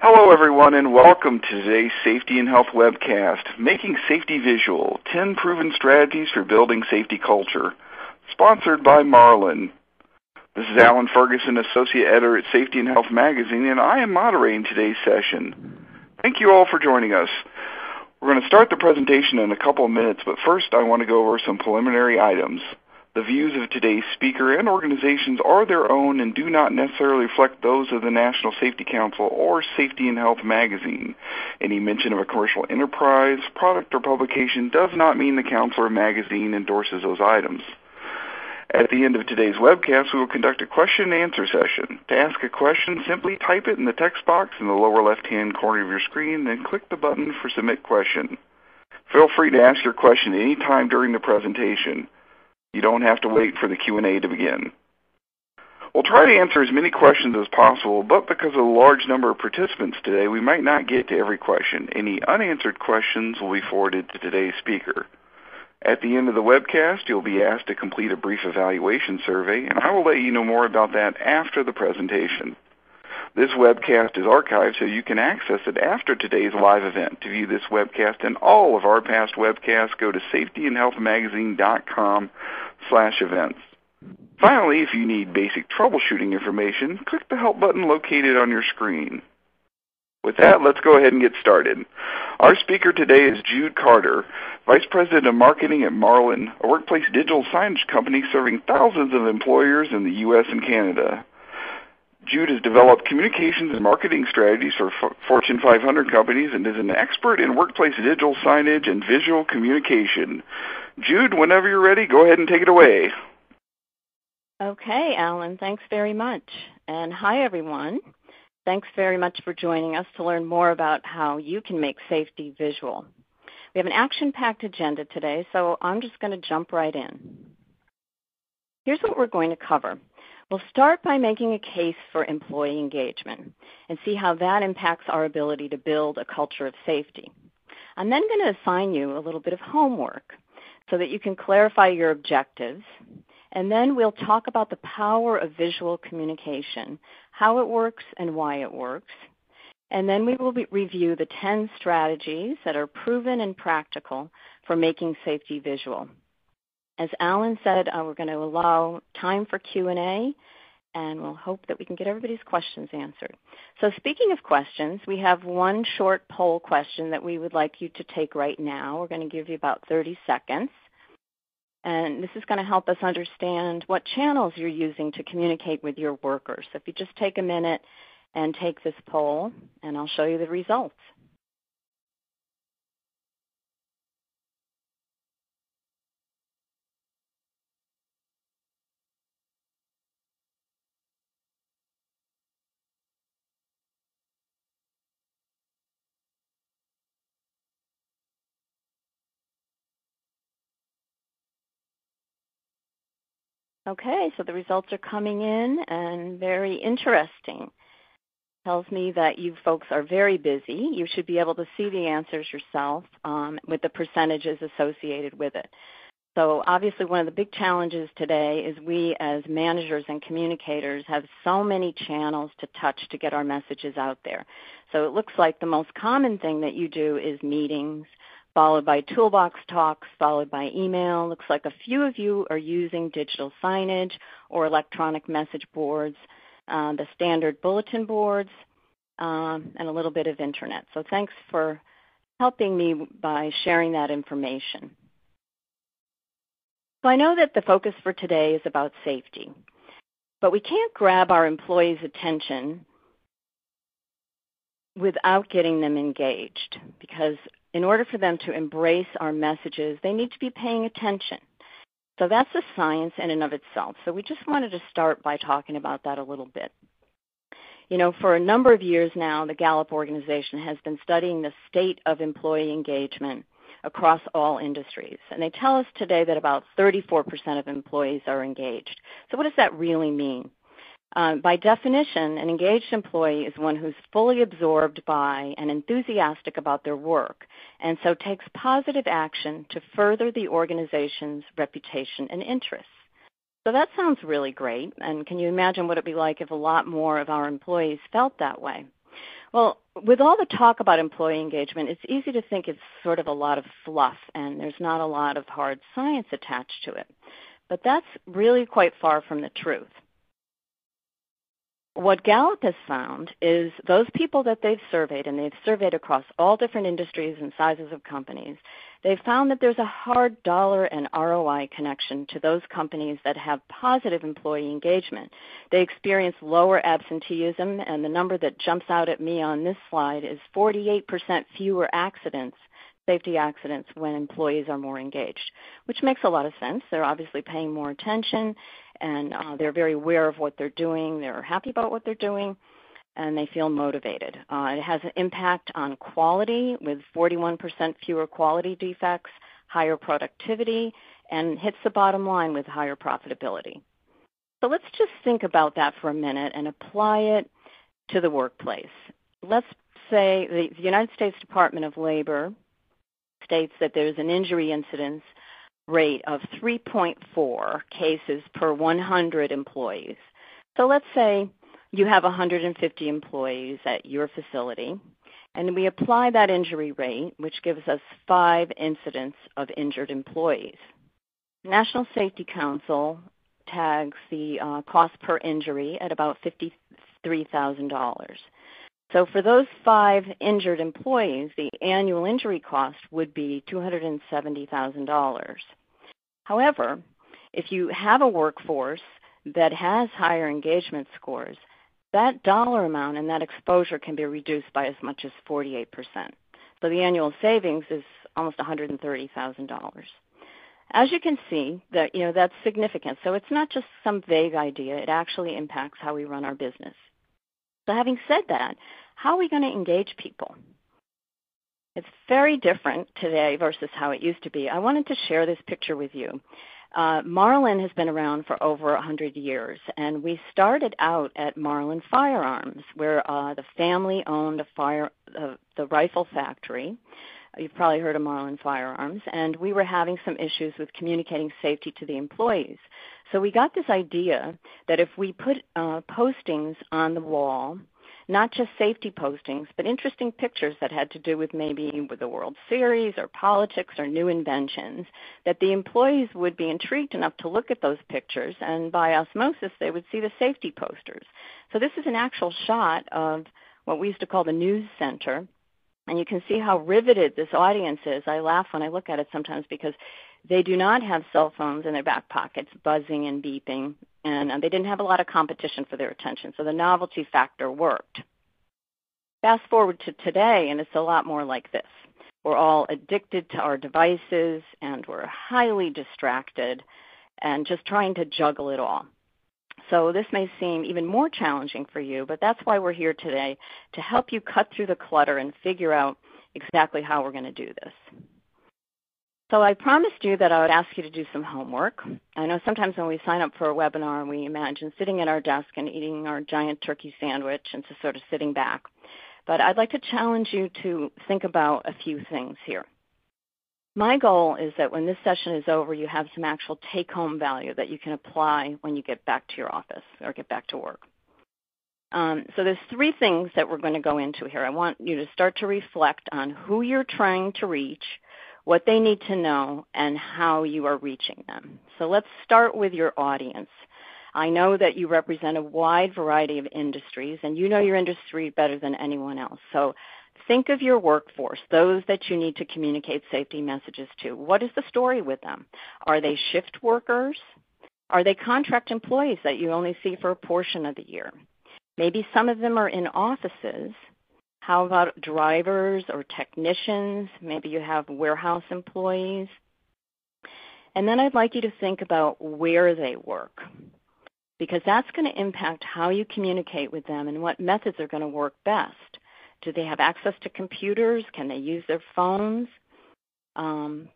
Hello, everyone, and welcome to today's Safety and Health webcast, Making Safety Visual 10 Proven Strategies for Building Safety Culture, sponsored by Marlin. This is Alan Ferguson, Associate Editor at Safety and Health Magazine, and I am moderating today's session. Thank you all for joining us. We're going to start the presentation in a couple of minutes, but first I want to go over some preliminary items. The views of today's speaker and organizations are their own and do not necessarily reflect those of the National Safety Council or Safety and Health magazine. Any mention of a commercial enterprise, product, or publication does not mean the council or magazine endorses those items. At the end of today's webcast, we will conduct a question and answer session. To ask a question, simply type it in the text box in the lower left-hand corner of your screen, then click the button for Submit Question. Feel free to ask your question any time during the presentation. You don't have to wait for the Q&A to begin. We'll try to answer as many questions as possible, but because of the large number of participants today, we might not get to every question. Any unanswered questions will be forwarded to today's speaker. At the end of the webcast, you'll be asked to complete a brief evaluation survey, and I will let you know more about that after the presentation. This webcast is archived so you can access it after today's live event. To view this webcast and all of our past webcasts, go to safetyandhealthmagazine.com slash events. Finally, if you need basic troubleshooting information, click the help button located on your screen. With that, let's go ahead and get started. Our speaker today is Jude Carter, Vice President of Marketing at Marlin, a workplace digital signage company serving thousands of employers in the U.S. and Canada. Jude has developed communications and marketing strategies for Fortune 500 companies and is an expert in workplace digital signage and visual communication. Jude, whenever you're ready, go ahead and take it away. Okay, Alan, thanks very much. And hi, everyone. Thanks very much for joining us to learn more about how you can make safety visual. We have an action-packed agenda today, so I'm just going to jump right in. Here's what we're going to cover. We'll start by making a case for employee engagement and see how that impacts our ability to build a culture of safety. I'm then going to assign you a little bit of homework so that you can clarify your objectives. And then we'll talk about the power of visual communication, how it works and why it works. And then we will review the 10 strategies that are proven and practical for making safety visual. As Alan said, uh, we're going to allow time for Q&A, and we'll hope that we can get everybody's questions answered. So speaking of questions, we have one short poll question that we would like you to take right now. We're going to give you about 30 seconds. And this is going to help us understand what channels you're using to communicate with your workers. So if you just take a minute and take this poll, and I'll show you the results. Okay, so the results are coming in and very interesting. Tells me that you folks are very busy. You should be able to see the answers yourself um, with the percentages associated with it. So obviously one of the big challenges today is we as managers and communicators have so many channels to touch to get our messages out there. So it looks like the most common thing that you do is meetings, followed by toolbox talks, followed by email. Looks like a few of you are using digital signage or electronic message boards, uh, the standard bulletin boards, um, and a little bit of internet. So thanks for helping me by sharing that information. So I know that the focus for today is about safety, but we can't grab our employees' attention without getting them engaged because in order for them to embrace our messages, they need to be paying attention. So that's a science in and of itself. So we just wanted to start by talking about that a little bit. You know, for a number of years now, the Gallup organization has been studying the state of employee engagement across all industries. And they tell us today that about 34% of employees are engaged. So what does that really mean? Uh, by definition, an engaged employee is one who's fully absorbed by and enthusiastic about their work, and so takes positive action to further the organization's reputation and interests. So that sounds really great, and can you imagine what it'd be like if a lot more of our employees felt that way? Well, with all the talk about employee engagement, it's easy to think it's sort of a lot of fluff and there's not a lot of hard science attached to it. But that's really quite far from the truth. What Gallup has found is those people that they've surveyed, and they've surveyed across all different industries and sizes of companies, they've found that there's a hard dollar and ROI connection to those companies that have positive employee engagement. They experience lower absenteeism, and the number that jumps out at me on this slide is 48% fewer accidents safety accidents when employees are more engaged, which makes a lot of sense. They're obviously paying more attention and uh, they're very aware of what they're doing. They're happy about what they're doing and they feel motivated. Uh, it has an impact on quality with 41% fewer quality defects, higher productivity, and hits the bottom line with higher profitability. So let's just think about that for a minute and apply it to the workplace. Let's say the United States Department of Labor states that there's an injury incidence rate of 3.4 cases per 100 employees. So let's say you have 150 employees at your facility, and we apply that injury rate, which gives us five incidents of injured employees. National Safety Council tags the uh, cost per injury at about $53,000. So for those five injured employees, the annual injury cost would be $270,000. However, if you have a workforce that has higher engagement scores, that dollar amount and that exposure can be reduced by as much as 48%. So the annual savings is almost $130,000. As you can see, that you know that's significant. So it's not just some vague idea; it actually impacts how we run our business. So having said that, how are we going to engage people? It's very different today versus how it used to be. I wanted to share this picture with you. Uh, Marlin has been around for over 100 years, and we started out at Marlin Firearms, where uh, the family owned a fire, uh, the rifle factory. You've probably heard of Marlin Firearms, and we were having some issues with communicating safety to the employees. So we got this idea that if we put uh, postings on the wall, not just safety postings, but interesting pictures that had to do with maybe with the World Series or politics or new inventions, that the employees would be intrigued enough to look at those pictures, and by osmosis, they would see the safety posters. So this is an actual shot of what we used to call the news center. And you can see how riveted this audience is. I laugh when I look at it sometimes because they do not have cell phones in their back pockets buzzing and beeping, and they didn't have a lot of competition for their attention, so the novelty factor worked. Fast forward to today, and it's a lot more like this. We're all addicted to our devices, and we're highly distracted and just trying to juggle it all. So this may seem even more challenging for you, but that's why we're here today to help you cut through the clutter and figure out exactly how we're going to do this. So I promised you that I would ask you to do some homework. I know sometimes when we sign up for a webinar, we imagine sitting at our desk and eating our giant turkey sandwich and just sort of sitting back. But I'd like to challenge you to think about a few things here. My goal is that when this session is over, you have some actual take-home value that you can apply when you get back to your office or get back to work. Um, so there's three things that we're going to go into here. I want you to start to reflect on who you're trying to reach, what they need to know, and how you are reaching them. So let's start with your audience. I know that you represent a wide variety of industries, and you know your industry better than anyone else. So think of your workforce, those that you need to communicate safety messages to. What is the story with them? Are they shift workers? Are they contract employees that you only see for a portion of the year? Maybe some of them are in offices how about drivers or technicians? Maybe you have warehouse employees. And then I'd like you to think about where they work because that's going to impact how you communicate with them and what methods are going to work best. Do they have access to computers? Can they use their phones? Um,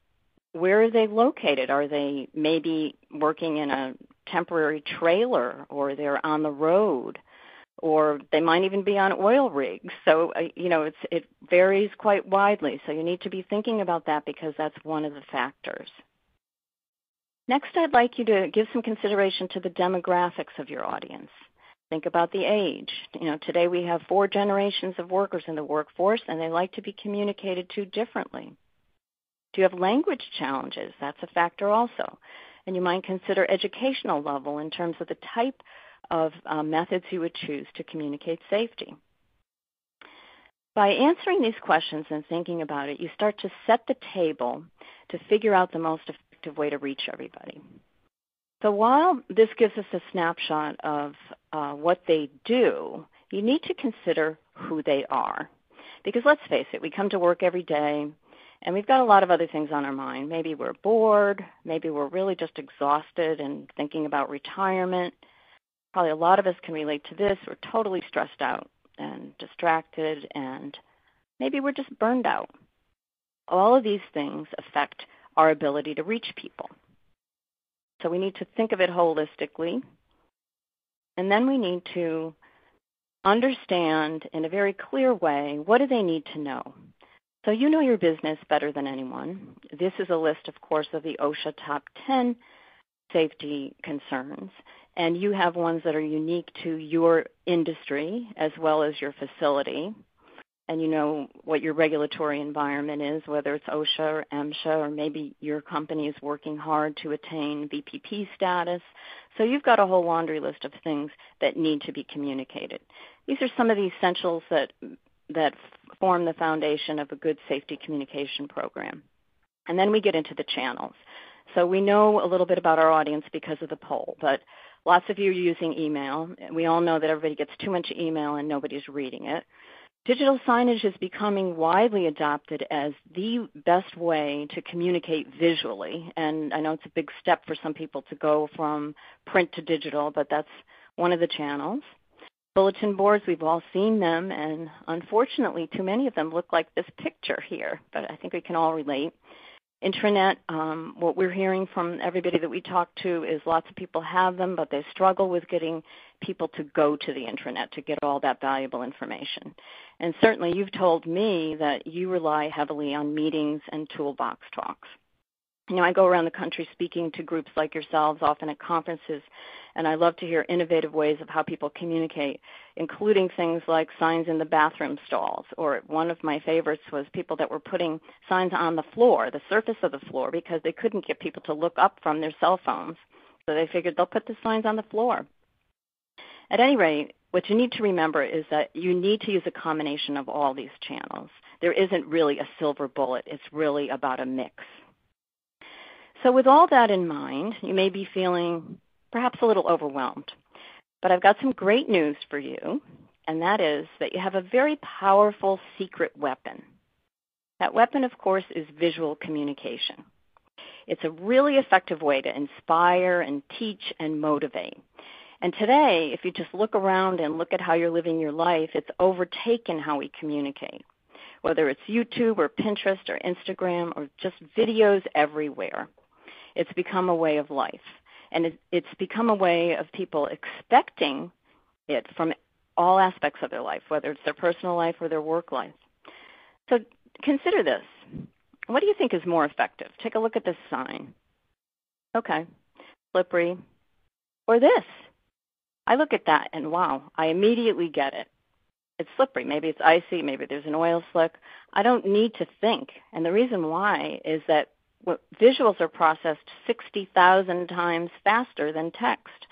where are they located? Are they maybe working in a temporary trailer or they're on the road? Or they might even be on oil rigs. So uh, you know, it varies quite widely. So you need to be thinking about that because that's one of the factors. Next, I'd like you to give some consideration to the demographics of your audience. Think about the age. You know, today we have four generations of workers in the workforce and they like to be communicated to differently. Do you have language challenges? That's a factor also. And you might consider educational level in terms of the type of uh, methods you would choose to communicate safety. By answering these questions and thinking about it, you start to set the table to figure out the most effective way to reach everybody. So while this gives us a snapshot of uh, what they do, you need to consider who they are. Because let's face it, we come to work every day and we've got a lot of other things on our mind. Maybe we're bored, maybe we're really just exhausted and thinking about retirement. Probably a lot of us can relate to this. We're totally stressed out and distracted, and maybe we're just burned out. All of these things affect our ability to reach people. So we need to think of it holistically. And then we need to understand in a very clear way what do they need to know. So you know your business better than anyone. This is a list, of course, of the OSHA top 10 safety concerns. And you have ones that are unique to your industry as well as your facility and you know what your regulatory environment is, whether it's OSHA or MSHA, or maybe your company is working hard to attain VPP status. So you've got a whole laundry list of things that need to be communicated. These are some of the essentials that that form the foundation of a good safety communication program. And then we get into the channels. So we know a little bit about our audience because of the poll, but lots of you are using email. We all know that everybody gets too much email and nobody's reading it. Digital signage is becoming widely adopted as the best way to communicate visually. And I know it's a big step for some people to go from print to digital, but that's one of the channels. Bulletin boards, we've all seen them, and unfortunately, too many of them look like this picture here, but I think we can all relate. Intranet, um, what we're hearing from everybody that we talk to is lots of people have them, but they struggle with getting people to go to the intranet to get all that valuable information. And certainly you've told me that you rely heavily on meetings and toolbox talks. You know, I go around the country speaking to groups like yourselves, often at conferences, and I love to hear innovative ways of how people communicate, including things like signs in the bathroom stalls. Or one of my favorites was people that were putting signs on the floor, the surface of the floor, because they couldn't get people to look up from their cell phones. So they figured they'll put the signs on the floor. At any rate, what you need to remember is that you need to use a combination of all these channels. There isn't really a silver bullet. It's really about a mix. So with all that in mind, you may be feeling perhaps a little overwhelmed. But I've got some great news for you, and that is that you have a very powerful secret weapon. That weapon, of course, is visual communication. It's a really effective way to inspire and teach and motivate. And today, if you just look around and look at how you're living your life, it's overtaken how we communicate. Whether it's YouTube or Pinterest or Instagram or just videos everywhere, it's become a way of life. And it's become a way of people expecting it from all aspects of their life, whether it's their personal life or their work life. So consider this. What do you think is more effective? Take a look at this sign. Okay, slippery. Or this. I look at that and wow, I immediately get it. It's slippery. Maybe it's icy. Maybe there's an oil slick. I don't need to think. And the reason why is that visuals are processed 60,000 times faster than text.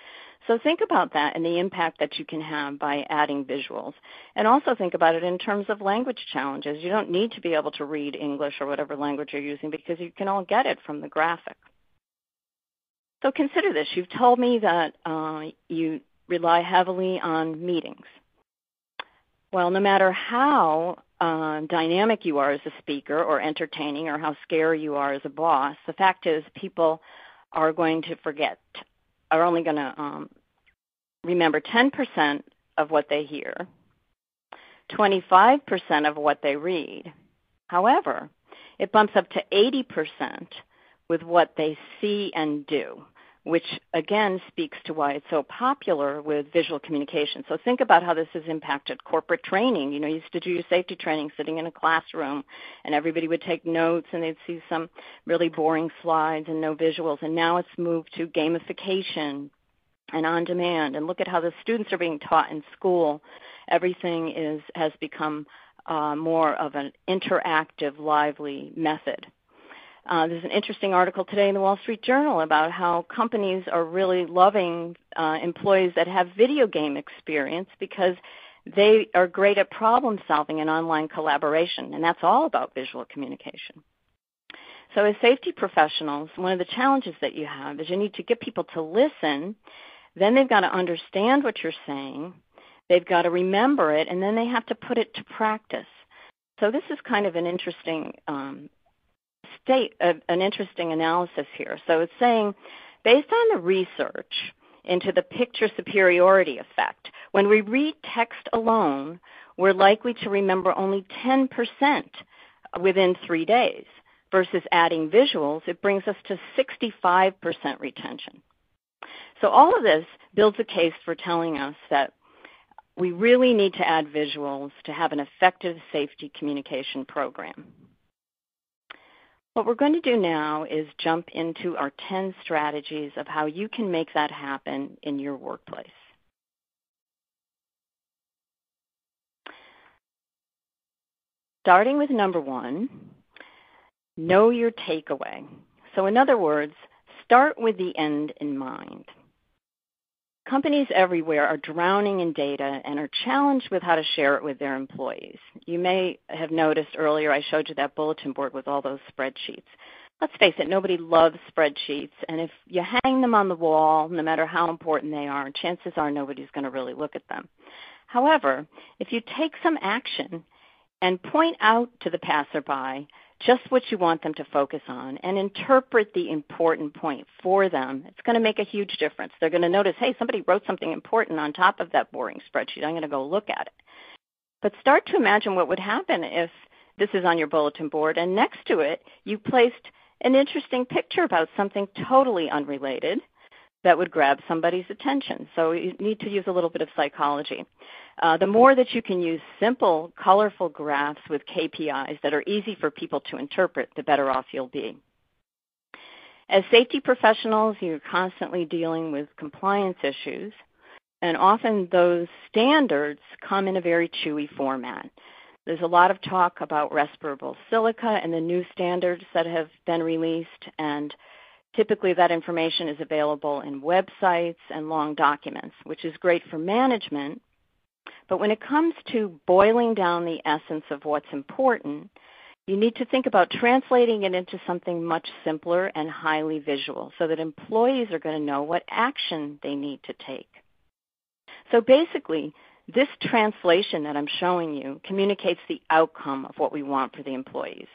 So think about that and the impact that you can have by adding visuals. And also think about it in terms of language challenges. You don't need to be able to read English or whatever language you're using because you can all get it from the graphic. So consider this. You've told me that uh, you rely heavily on meetings. Well, no matter how uh, dynamic you are as a speaker or entertaining or how scary you are as a boss, the fact is people are going to forget, are only going to um, remember 10% of what they hear, 25% of what they read. However, it bumps up to 80% with what they see and do which again speaks to why it's so popular with visual communication. So think about how this has impacted corporate training. You know, you used to do your safety training sitting in a classroom and everybody would take notes and they'd see some really boring slides and no visuals. And now it's moved to gamification and on demand and look at how the students are being taught in school, everything is has become uh, more of an interactive, lively method. Uh, there's an interesting article today in the Wall Street Journal about how companies are really loving uh, employees that have video game experience because they are great at problem solving and online collaboration, and that's all about visual communication. So, as safety professionals, one of the challenges that you have is you need to get people to listen, then they've got to understand what you're saying, they've got to remember it, and then they have to put it to practice. So, this is kind of an interesting um, state, uh, an interesting analysis here. So, it's saying, based on the research into the picture superiority effect, when we read text alone, we're likely to remember only 10% within three days versus adding visuals, it brings us to 65% retention. So all of this builds a case for telling us that we really need to add visuals to have an effective safety communication program. What we're going to do now is jump into our 10 strategies of how you can make that happen in your workplace. Starting with number one, Know your takeaway. So, in other words, start with the end in mind. Companies everywhere are drowning in data and are challenged with how to share it with their employees. You may have noticed earlier I showed you that bulletin board with all those spreadsheets. Let's face it, nobody loves spreadsheets, and if you hang them on the wall, no matter how important they are, chances are nobody's going to really look at them. However, if you take some action and point out to the passerby just what you want them to focus on and interpret the important point for them. It's going to make a huge difference. They're going to notice, hey, somebody wrote something important on top of that boring spreadsheet. I'm going to go look at it. But start to imagine what would happen if this is on your bulletin board and next to it you placed an interesting picture about something totally unrelated that would grab somebody's attention. So you need to use a little bit of psychology. Uh, the more that you can use simple, colorful graphs with KPIs that are easy for people to interpret, the better off you'll be. As safety professionals, you're constantly dealing with compliance issues, and often those standards come in a very chewy format. There's a lot of talk about respirable silica and the new standards that have been released, and typically that information is available in websites and long documents, which is great for management but when it comes to boiling down the essence of what's important, you need to think about translating it into something much simpler and highly visual so that employees are going to know what action they need to take. So basically, this translation that I'm showing you communicates the outcome of what we want for the employees.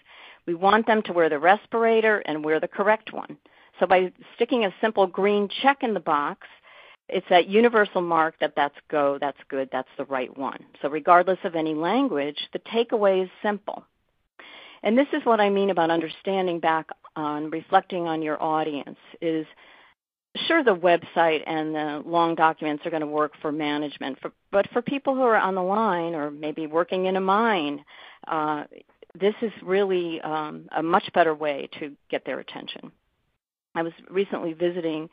We want them to wear the respirator and wear the correct one. So by sticking a simple green check in the box, it's that universal mark that that's go, that's good, that's the right one. So regardless of any language, the takeaway is simple. And this is what I mean about understanding back on reflecting on your audience is sure the website and the long documents are going to work for management, for, but for people who are on the line or maybe working in a mine, uh, this is really um, a much better way to get their attention. I was recently visiting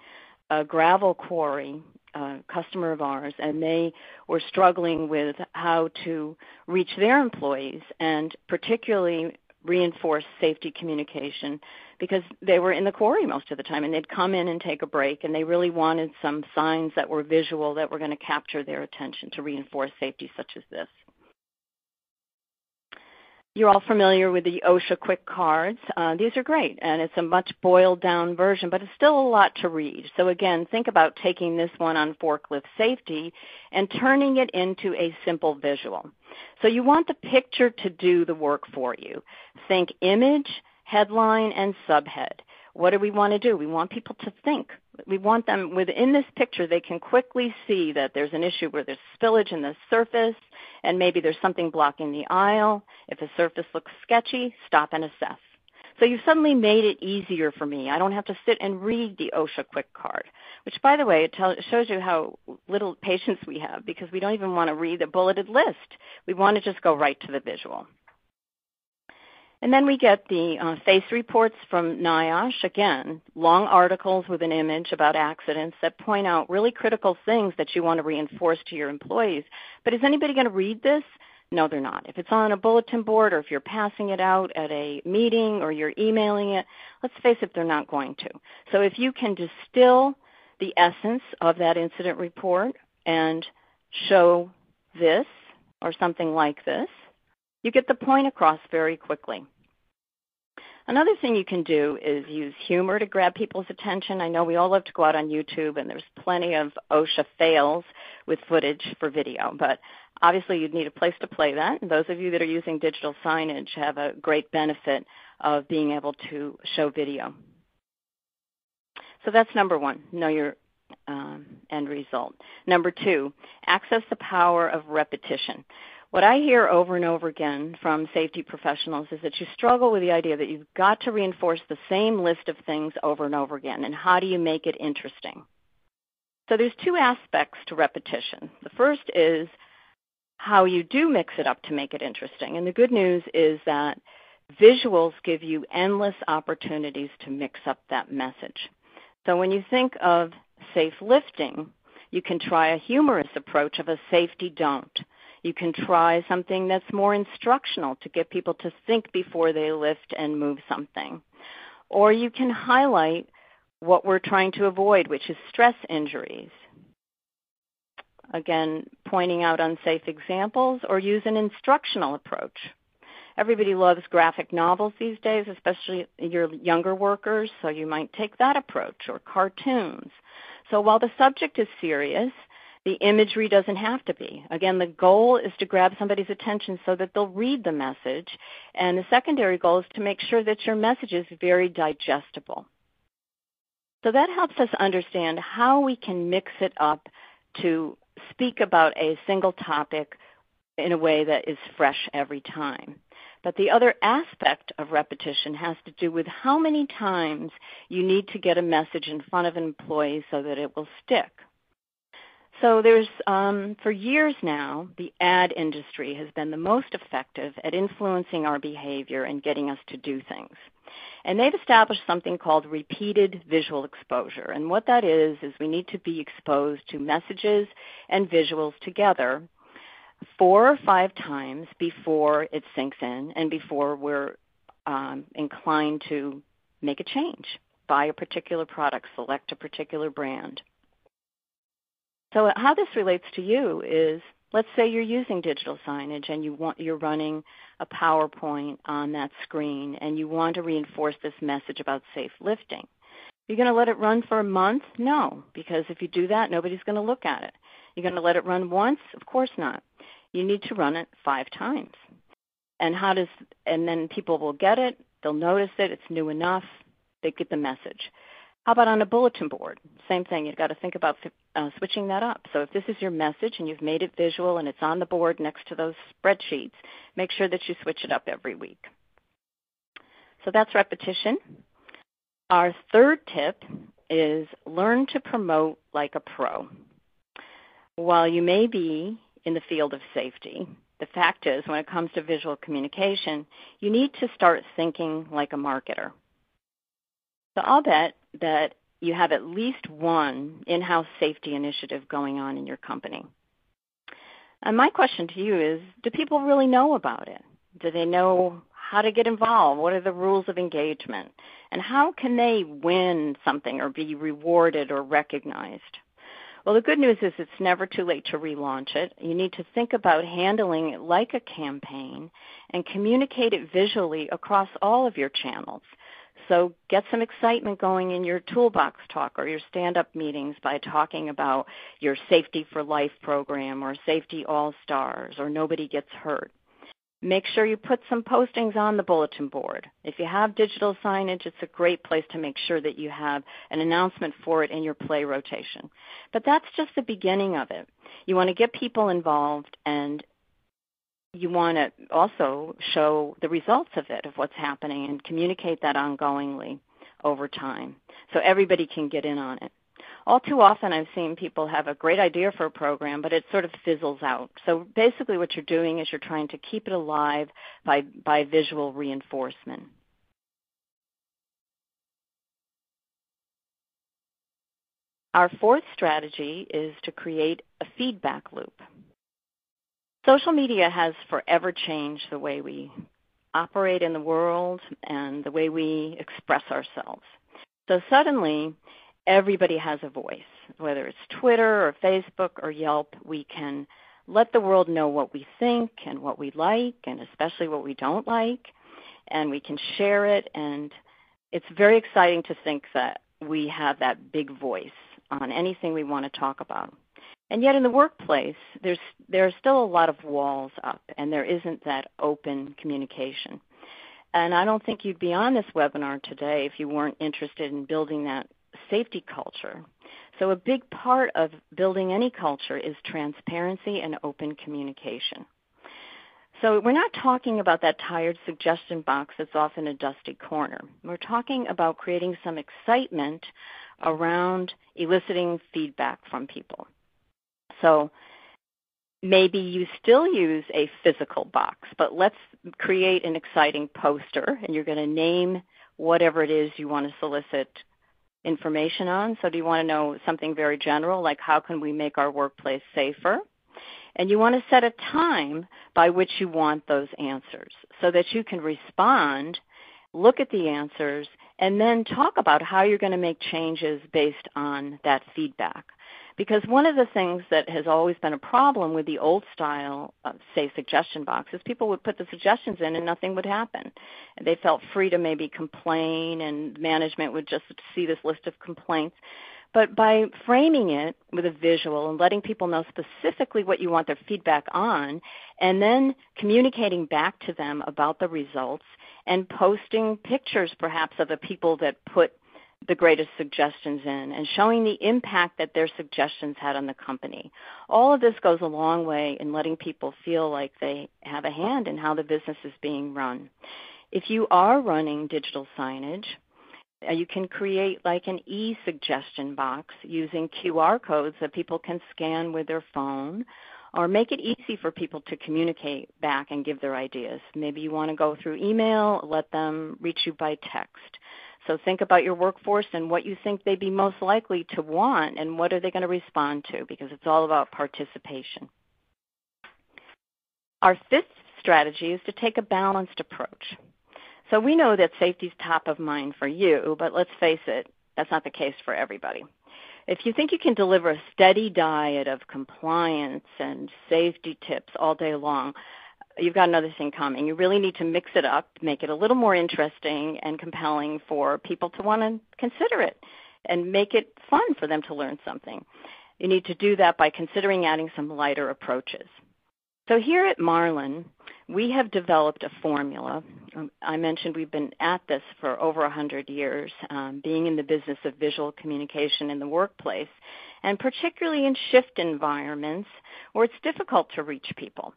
a gravel quarry uh, customer of ours, and they were struggling with how to reach their employees and particularly reinforce safety communication because they were in the quarry most of the time and they'd come in and take a break and they really wanted some signs that were visual that were going to capture their attention to reinforce safety such as this. You're all familiar with the OSHA quick cards. Uh, these are great, and it's a much boiled down version, but it's still a lot to read. So again, think about taking this one on forklift safety and turning it into a simple visual. So you want the picture to do the work for you. Think image, headline, and subhead. What do we want to do? We want people to think. We want them within this picture, they can quickly see that there's an issue where there's spillage in the surface and maybe there's something blocking the aisle. If a surface looks sketchy, stop and assess. So you've suddenly made it easier for me. I don't have to sit and read the OSHA quick card, which, by the way, it, tell, it shows you how little patience we have because we don't even want to read the bulleted list. We want to just go right to the visual. And then we get the uh, FACE reports from NIOSH. Again, long articles with an image about accidents that point out really critical things that you want to reinforce to your employees. But is anybody going to read this? No, they're not. If it's on a bulletin board or if you're passing it out at a meeting or you're emailing it, let's face it, they're not going to. So if you can distill the essence of that incident report and show this or something like this, you get the point across very quickly. Another thing you can do is use humor to grab people's attention. I know we all love to go out on YouTube, and there's plenty of OSHA fails with footage for video, but obviously you'd need a place to play that. And those of you that are using digital signage have a great benefit of being able to show video. So that's number one, know your um, end result. Number two, access the power of repetition. What I hear over and over again from safety professionals is that you struggle with the idea that you've got to reinforce the same list of things over and over again, and how do you make it interesting? So there's two aspects to repetition. The first is how you do mix it up to make it interesting. And the good news is that visuals give you endless opportunities to mix up that message. So when you think of safe lifting, you can try a humorous approach of a safety don't. You can try something that's more instructional to get people to think before they lift and move something. Or you can highlight what we're trying to avoid, which is stress injuries. Again, pointing out unsafe examples or use an instructional approach. Everybody loves graphic novels these days, especially your younger workers, so you might take that approach or cartoons. So while the subject is serious, the imagery doesn't have to be. Again, the goal is to grab somebody's attention so that they'll read the message. And the secondary goal is to make sure that your message is very digestible. So that helps us understand how we can mix it up to speak about a single topic in a way that is fresh every time. But the other aspect of repetition has to do with how many times you need to get a message in front of an employee so that it will stick. So there's, um, for years now, the ad industry has been the most effective at influencing our behavior and getting us to do things. And they've established something called repeated visual exposure. And what that is, is we need to be exposed to messages and visuals together four or five times before it sinks in and before we're um, inclined to make a change, buy a particular product, select a particular brand. So how this relates to you is let's say you're using digital signage and you want you're running a PowerPoint on that screen and you want to reinforce this message about safe lifting. You're going to let it run for a month? No, because if you do that, nobody's going to look at it. You're going to let it run once? Of course not. You need to run it 5 times. And how does and then people will get it, they'll notice it, it's new enough, they get the message. How about on a bulletin board? Same thing. You've got to think about uh, switching that up. So if this is your message and you've made it visual and it's on the board next to those spreadsheets, make sure that you switch it up every week. So that's repetition. Our third tip is learn to promote like a pro. While you may be in the field of safety, the fact is when it comes to visual communication, you need to start thinking like a marketer. So I'll bet that you have at least one in-house safety initiative going on in your company. And my question to you is, do people really know about it? Do they know how to get involved? What are the rules of engagement? And how can they win something or be rewarded or recognized? Well, the good news is it's never too late to relaunch it. You need to think about handling it like a campaign and communicate it visually across all of your channels. So get some excitement going in your toolbox talk or your stand-up meetings by talking about your Safety for Life program or Safety All Stars or Nobody Gets Hurt. Make sure you put some postings on the bulletin board. If you have digital signage, it's a great place to make sure that you have an announcement for it in your play rotation. But that's just the beginning of it. You want to get people involved and you want to also show the results of it, of what's happening, and communicate that ongoingly over time so everybody can get in on it. all too often I've seen people have a great idea for a program, but it sort of fizzles out. So basically what you're doing is you're trying to keep it alive by, by visual reinforcement. Our fourth strategy is to create a feedback loop. Social media has forever changed the way we operate in the world and the way we express ourselves. So suddenly, everybody has a voice. Whether it's Twitter or Facebook or Yelp, we can let the world know what we think and what we like and especially what we don't like and we can share it and it's very exciting to think that we have that big voice on anything we want to talk about. And yet in the workplace, there's there are still a lot of walls up and there isn't that open communication. And I don't think you'd be on this webinar today if you weren't interested in building that safety culture. So a big part of building any culture is transparency and open communication. So we're not talking about that tired suggestion box that's often a dusty corner. We're talking about creating some excitement around eliciting feedback from people. So maybe you still use a physical box, but let's create an exciting poster and you're going to name whatever it is you want to solicit information on. So do you want to know something very general like how can we make our workplace safer? And you want to set a time by which you want those answers so that you can respond, look at the answers, and then talk about how you're going to make changes based on that feedback. Because one of the things that has always been a problem with the old style, of, say, suggestion box is people would put the suggestions in and nothing would happen. They felt free to maybe complain, and management would just see this list of complaints. But by framing it with a visual and letting people know specifically what you want their feedback on, and then communicating back to them about the results, and posting pictures perhaps of the people that put the greatest suggestions in and showing the impact that their suggestions had on the company. All of this goes a long way in letting people feel like they have a hand in how the business is being run. If you are running digital signage, you can create like an e-suggestion box using QR codes that people can scan with their phone or make it easy for people to communicate back and give their ideas. Maybe you want to go through email, let them reach you by text. So think about your workforce and what you think they'd be most likely to want and what are they going to respond to because it's all about participation. Our fifth strategy is to take a balanced approach. So we know that safety is top of mind for you, but let's face it, that's not the case for everybody. If you think you can deliver a steady diet of compliance and safety tips all day long, you've got another thing coming. You really need to mix it up, make it a little more interesting and compelling for people to want to consider it and make it fun for them to learn something. You need to do that by considering adding some lighter approaches. So here at Marlin, we have developed a formula. Um, I mentioned we've been at this for over 100 years, um, being in the business of visual communication in the workplace, and particularly in shift environments where it's difficult to reach people.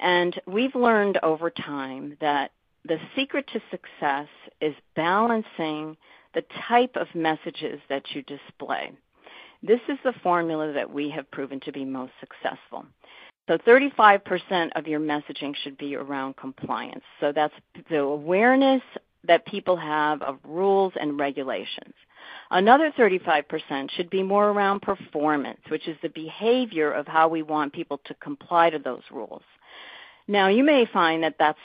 And we've learned over time that the secret to success is balancing the type of messages that you display. This is the formula that we have proven to be most successful. So 35% of your messaging should be around compliance. So that's the awareness that people have of rules and regulations. Another 35% should be more around performance, which is the behavior of how we want people to comply to those rules. Now, you may find that that's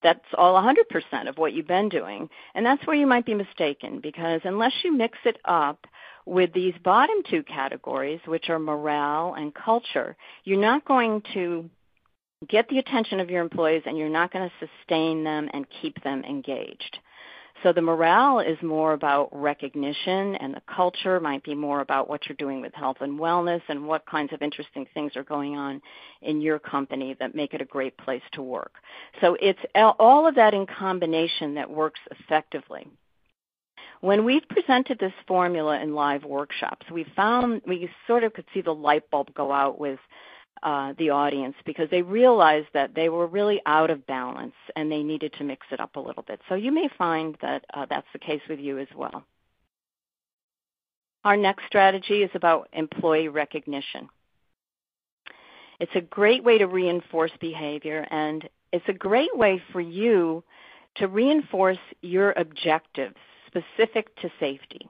that's all 100% of what you've been doing, and that's where you might be mistaken because unless you mix it up with these bottom two categories, which are morale and culture, you're not going to get the attention of your employees and you're not going to sustain them and keep them engaged. So the morale is more about recognition and the culture might be more about what you're doing with health and wellness and what kinds of interesting things are going on in your company that make it a great place to work. So it's all of that in combination that works effectively. When we've presented this formula in live workshops, we found we sort of could see the light bulb go out with uh, the audience because they realized that they were really out of balance and they needed to mix it up a little bit. So you may find that uh, that's the case with you as well. Our next strategy is about employee recognition. It's a great way to reinforce behavior, and it's a great way for you to reinforce your objectives specific to safety.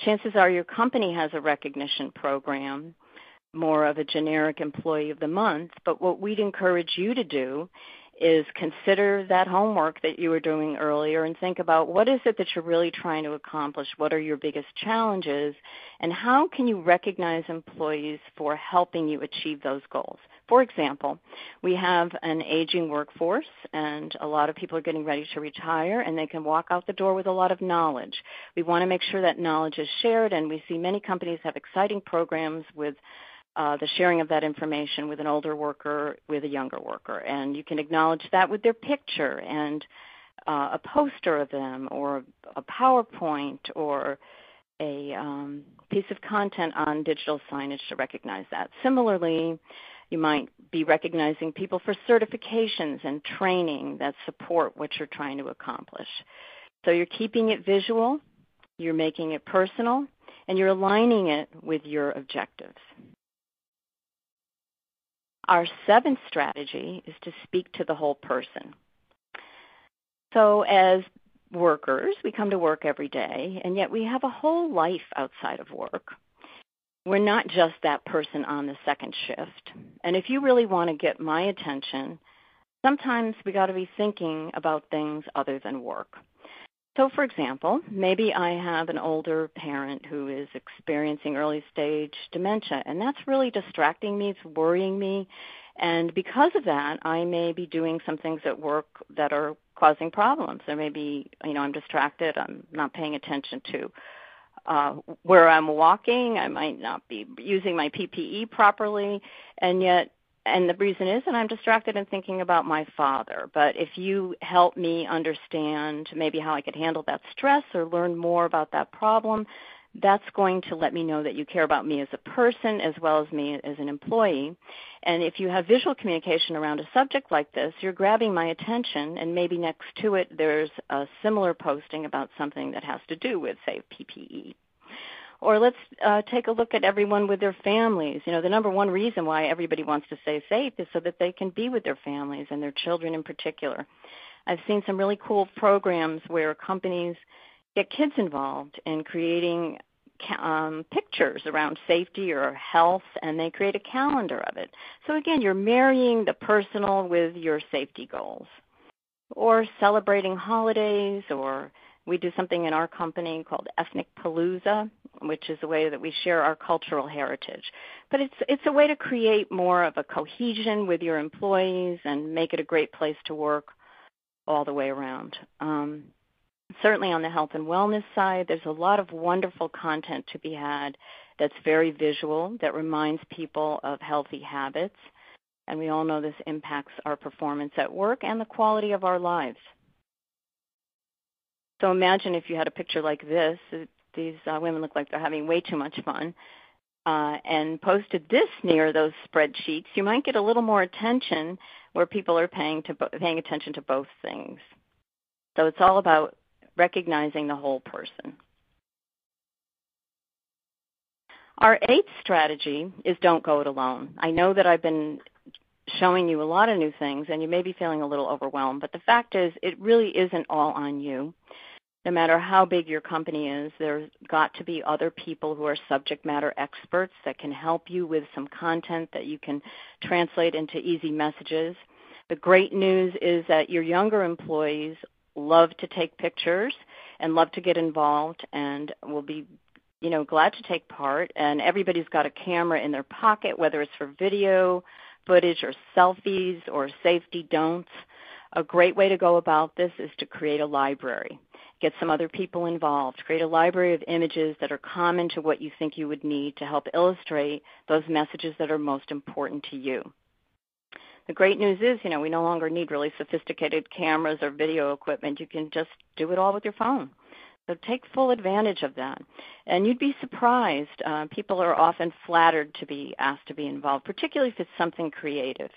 Chances are your company has a recognition program, more of a generic employee of the month, but what we'd encourage you to do is consider that homework that you were doing earlier and think about what is it that you're really trying to accomplish? What are your biggest challenges? And how can you recognize employees for helping you achieve those goals? For example, we have an aging workforce and a lot of people are getting ready to retire and they can walk out the door with a lot of knowledge. We want to make sure that knowledge is shared and we see many companies have exciting programs with uh, the sharing of that information with an older worker with a younger worker. And you can acknowledge that with their picture and uh, a poster of them or a PowerPoint or a um, piece of content on digital signage to recognize that. Similarly, you might be recognizing people for certifications and training that support what you're trying to accomplish. So you're keeping it visual, you're making it personal, and you're aligning it with your objectives. Our seventh strategy is to speak to the whole person. So, as workers, we come to work every day, and yet we have a whole life outside of work. We're not just that person on the second shift. And if you really want to get my attention, sometimes we got to be thinking about things other than work. So, for example, maybe I have an older parent who is experiencing early stage dementia, and that's really distracting me, it's worrying me. And because of that, I may be doing some things at work that are causing problems. Or maybe, you know, I'm distracted, I'm not paying attention to uh, where I'm walking, I might not be using my PPE properly, and yet and the reason is that I'm distracted and thinking about my father. But if you help me understand maybe how I could handle that stress or learn more about that problem, that's going to let me know that you care about me as a person as well as me as an employee. And if you have visual communication around a subject like this, you're grabbing my attention, and maybe next to it there's a similar posting about something that has to do with, say, PPE. Or let's uh, take a look at everyone with their families. You know, the number one reason why everybody wants to stay safe is so that they can be with their families and their children in particular. I've seen some really cool programs where companies get kids involved in creating um, pictures around safety or health, and they create a calendar of it. So again, you're marrying the personal with your safety goals, or celebrating holidays, or we do something in our company called Ethnic Palooza, which is a way that we share our cultural heritage. But it's it's a way to create more of a cohesion with your employees and make it a great place to work all the way around. Um, certainly on the health and wellness side, there's a lot of wonderful content to be had that's very visual, that reminds people of healthy habits. And we all know this impacts our performance at work and the quality of our lives. So imagine if you had a picture like this. These uh, women look like they're having way too much fun. Uh, and posted this near those spreadsheets, you might get a little more attention where people are paying to paying attention to both things. So it's all about recognizing the whole person. Our eighth strategy is don't go it alone. I know that I've been showing you a lot of new things and you may be feeling a little overwhelmed, but the fact is it really isn't all on you no matter how big your company is, there's got to be other people who are subject matter experts that can help you with some content that you can translate into easy messages. The great news is that your younger employees love to take pictures and love to get involved and will be you know glad to take part. And everybody's got a camera in their pocket whether it's for video footage or selfies or safety don'ts. A great way to go about this is to create a library get some other people involved, create a library of images that are common to what you think you would need to help illustrate those messages that are most important to you. The great news is, you know, we no longer need really sophisticated cameras or video equipment. You can just do it all with your phone. So take full advantage of that. And you'd be surprised. Uh, people are often flattered to be asked to be involved, particularly if it's something creative.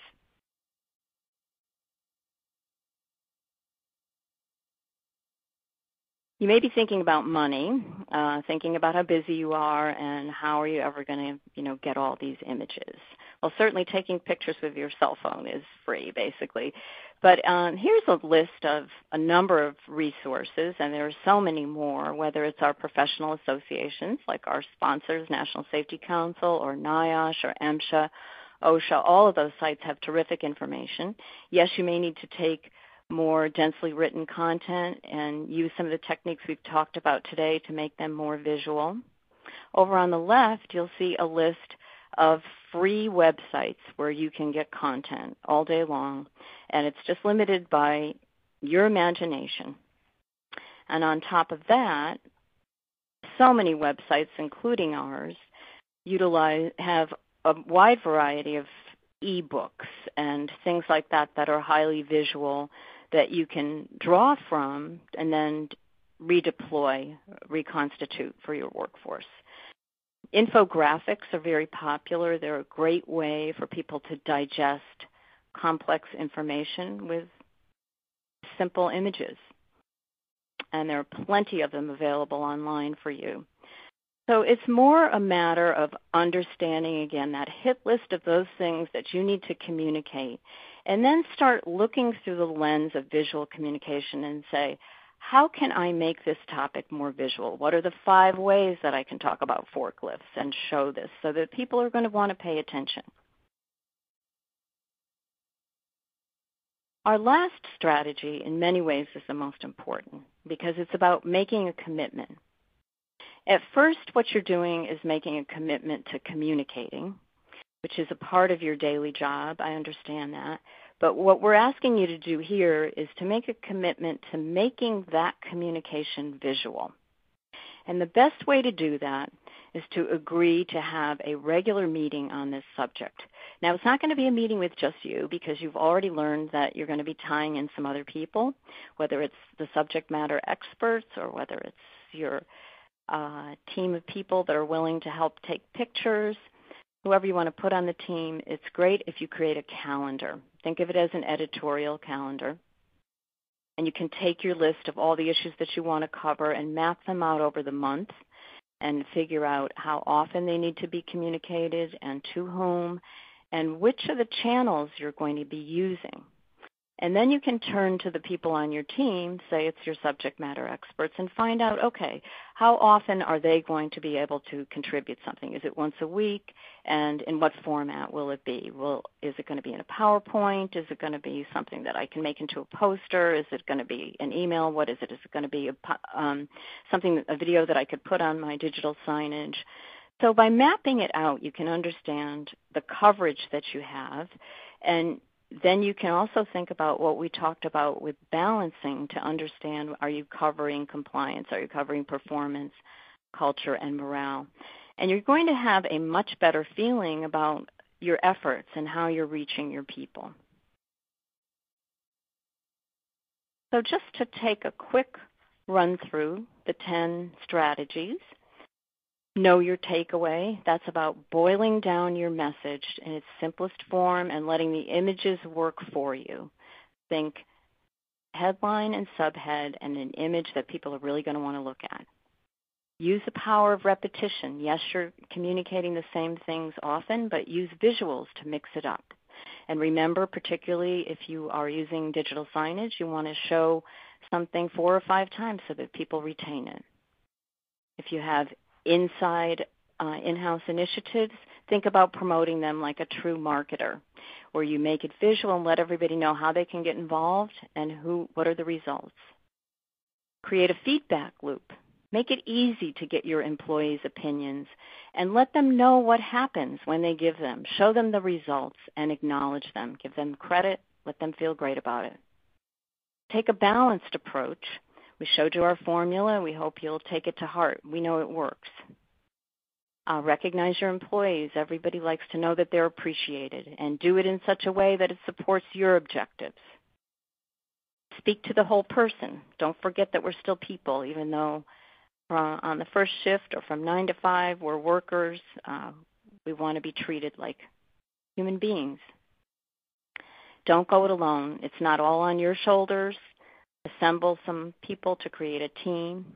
You may be thinking about money, uh, thinking about how busy you are and how are you ever going to, you know, get all these images. Well, certainly taking pictures with your cell phone is free, basically. But um, here's a list of a number of resources, and there are so many more, whether it's our professional associations like our sponsors, National Safety Council or NIOSH or MSHA, OSHA, all of those sites have terrific information. Yes, you may need to take more densely written content and use some of the techniques we've talked about today to make them more visual. Over on the left, you'll see a list of free websites where you can get content all day long, and it's just limited by your imagination. And on top of that, so many websites, including ours, utilize have a wide variety of ebooks and things like that that are highly visual that you can draw from and then redeploy, reconstitute for your workforce. Infographics are very popular. They're a great way for people to digest complex information with simple images. And there are plenty of them available online for you. So it's more a matter of understanding again that hit list of those things that you need to communicate and then start looking through the lens of visual communication and say, how can I make this topic more visual? What are the five ways that I can talk about forklifts and show this so that people are going to want to pay attention? Our last strategy, in many ways, is the most important because it's about making a commitment. At first, what you're doing is making a commitment to communicating, which is a part of your daily job. I understand that. But what we're asking you to do here is to make a commitment to making that communication visual. And the best way to do that is to agree to have a regular meeting on this subject. Now, it's not going to be a meeting with just you because you've already learned that you're going to be tying in some other people, whether it's the subject matter experts or whether it's your uh, team of people that are willing to help take pictures whoever you want to put on the team, it's great if you create a calendar. Think of it as an editorial calendar. And you can take your list of all the issues that you want to cover and map them out over the month and figure out how often they need to be communicated and to whom and which of the channels you're going to be using. And then you can turn to the people on your team, say it's your subject matter experts, and find out, okay, how often are they going to be able to contribute something? Is it once a week? And in what format will it be? Will, is it going to be in a PowerPoint? Is it going to be something that I can make into a poster? Is it going to be an email? What is it? Is it going to be a, um, something, a video that I could put on my digital signage? So by mapping it out, you can understand the coverage that you have and then you can also think about what we talked about with balancing to understand are you covering compliance, are you covering performance, culture, and morale. And you're going to have a much better feeling about your efforts and how you're reaching your people. So just to take a quick run through the 10 strategies, Know your takeaway. That's about boiling down your message in its simplest form and letting the images work for you. Think headline and subhead and an image that people are really going to want to look at. Use the power of repetition. Yes, you're communicating the same things often, but use visuals to mix it up. And remember, particularly if you are using digital signage, you want to show something four or five times so that people retain it. If you have inside uh, in-house initiatives, think about promoting them like a true marketer, where you make it visual and let everybody know how they can get involved and who, what are the results. Create a feedback loop. Make it easy to get your employees' opinions and let them know what happens when they give them. Show them the results and acknowledge them. Give them credit. Let them feel great about it. Take a balanced approach we showed you our formula. We hope you'll take it to heart. We know it works. Uh, recognize your employees. Everybody likes to know that they're appreciated, and do it in such a way that it supports your objectives. Speak to the whole person. Don't forget that we're still people, even though uh, on the first shift or from 9 to 5 we're workers. Uh, we want to be treated like human beings. Don't go it alone. It's not all on your shoulders. Assemble some people to create a team,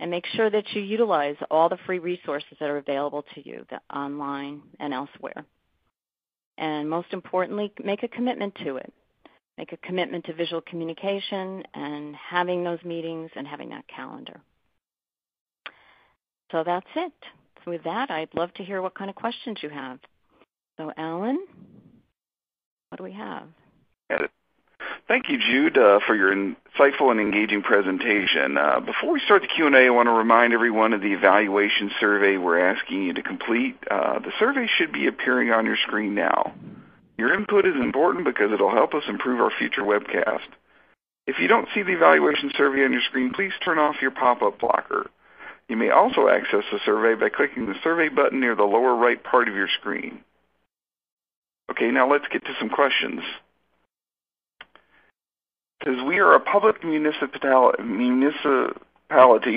and make sure that you utilize all the free resources that are available to you online and elsewhere. And most importantly, make a commitment to it. Make a commitment to visual communication and having those meetings and having that calendar. So that's it. So with that, I'd love to hear what kind of questions you have. So, Alan, what do we have? Thank you, Jude, uh, for your insightful and engaging presentation. Uh, before we start the Q&A, I want to remind everyone of the evaluation survey we're asking you to complete. Uh, the survey should be appearing on your screen now. Your input is important because it will help us improve our future webcast. If you don't see the evaluation survey on your screen, please turn off your pop-up blocker. You may also access the survey by clicking the survey button near the lower right part of your screen. Okay, now let's get to some questions. Because we are a public municipality,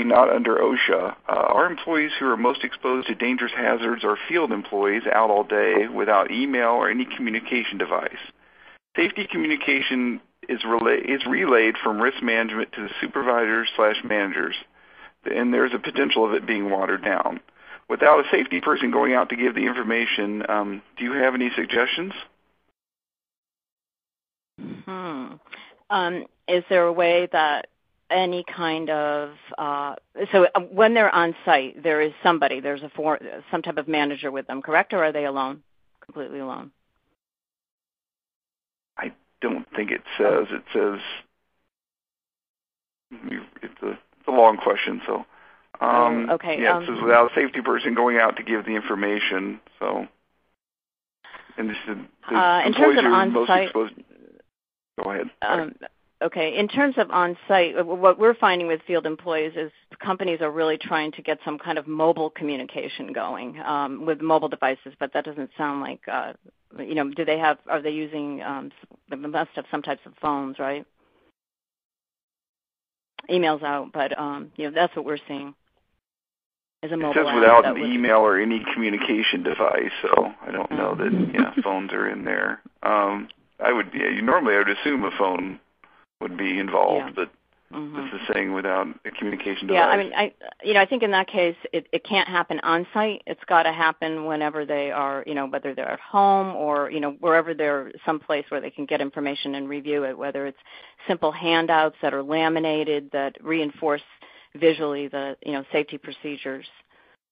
not under OSHA. Uh, our employees who are most exposed to dangerous hazards are field employees out all day without email or any communication device. Safety communication is, is relayed from risk management to the supervisors slash managers, and there's a potential of it being watered down without a safety person going out to give the information, um, do you have any suggestions? Hmm. Um, is there a way that any kind of uh, so uh, when they're on site, there is somebody, there's a for, some type of manager with them, correct, or are they alone, completely alone? I don't think it says. It says it's a, long question, so um, oh, okay. Yeah, um, it says without a safety person going out to give the information. So, and this is the uh, in terms of on-site. Go ahead. Um, okay. In terms of on-site, what we're finding with field employees is companies are really trying to get some kind of mobile communication going um, with mobile devices, but that doesn't sound like. Uh, you know, do they have? Are they using? Um, they must have some types of phones, right? Emails out, but um, you know that's what we're seeing as a mobile It says without an email or any communication device, so I don't know that oh. yeah phones are in there. I would yeah, normally I would assume a phone would be involved, yeah. but Mm-hmm. This is saying without a communication device. Yeah, I mean, I you know, I think in that case, it it can't happen on site. It's got to happen whenever they are, you know, whether they're at home or you know wherever they're someplace where they can get information and review it. Whether it's simple handouts that are laminated that reinforce visually the you know safety procedures,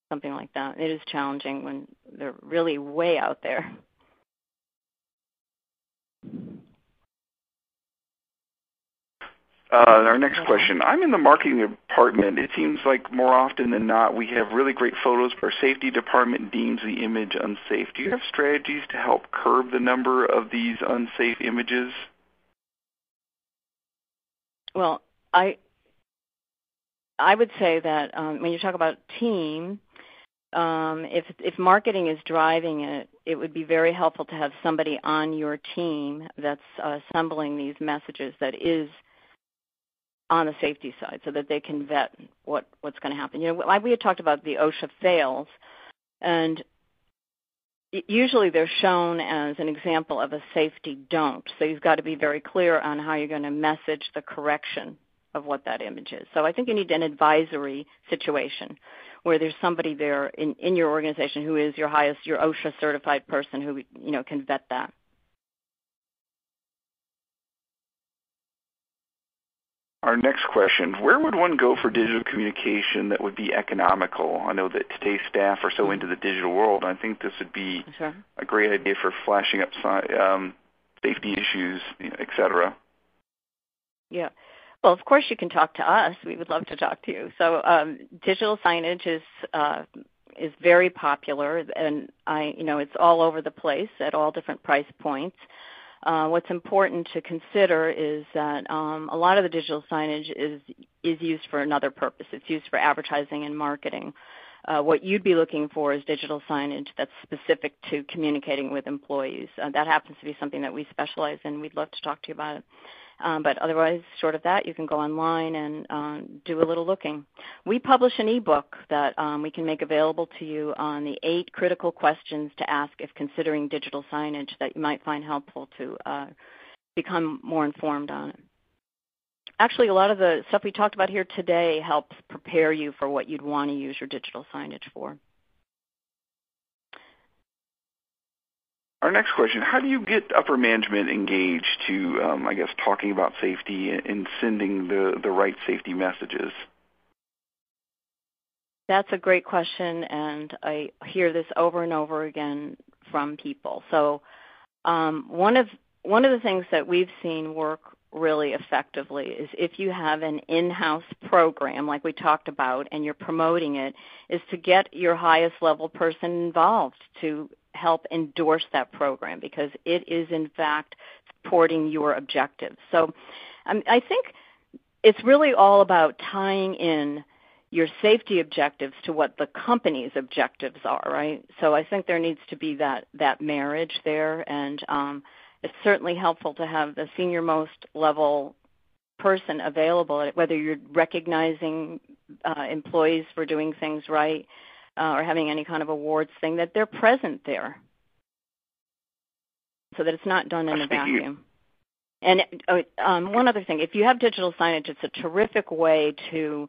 something like that. It is challenging when they're really way out there. Our next question. I'm in the marketing department. It seems like more often than not we have really great photos, but our safety department deems the image unsafe. Do you have strategies to help curb the number of these unsafe images? Well, I I would say that um, when you talk about team, um, if if marketing is driving it, it would be very helpful to have somebody on your team that's uh, assembling these messages that is on the safety side, so that they can vet what what's going to happen. You know, like we had talked about the OSHA fails, and usually they're shown as an example of a safety don't. So you've got to be very clear on how you're going to message the correction of what that image is. So I think you need an advisory situation where there's somebody there in, in your organization who is your highest, your OSHA certified person who you know can vet that. Our next question, where would one go for digital communication that would be economical? I know that today's staff are so into the digital world. I think this would be sure. a great idea for flashing up um, safety issues, et cetera. Yeah. Well, of course you can talk to us. We would love to talk to you. So um, digital signage is uh, is very popular, and I, you know, it's all over the place at all different price points. Uh, what's important to consider is that um, a lot of the digital signage is is used for another purpose. It's used for advertising and marketing. Uh, what you'd be looking for is digital signage that's specific to communicating with employees. Uh, that happens to be something that we specialize in. We'd love to talk to you about it. Um, but otherwise, short of that, you can go online and um, do a little looking. We publish an ebook that um, we can make available to you on the eight critical questions to ask if considering digital signage that you might find helpful to uh, become more informed on it. actually, a lot of the stuff we talked about here today helps prepare you for what you'd want to use your digital signage for. Our next question, how do you get upper management engaged to, um, I guess, talking about safety and sending the, the right safety messages? That's a great question, and I hear this over and over again from people. So um, one of one of the things that we've seen work really effectively is if you have an in-house program like we talked about and you're promoting it is to get your highest level person involved to help endorse that program because it is in fact supporting your objectives. So um, I think it's really all about tying in your safety objectives to what the company's objectives are, right? So I think there needs to be that that marriage there, and um, it's certainly helpful to have the senior most level person available, whether you're recognizing uh, employees for doing things right uh, or having any kind of awards thing, that they're present there so that it's not done in a vacuum. And uh, um, one other thing, if you have digital signage, it's a terrific way to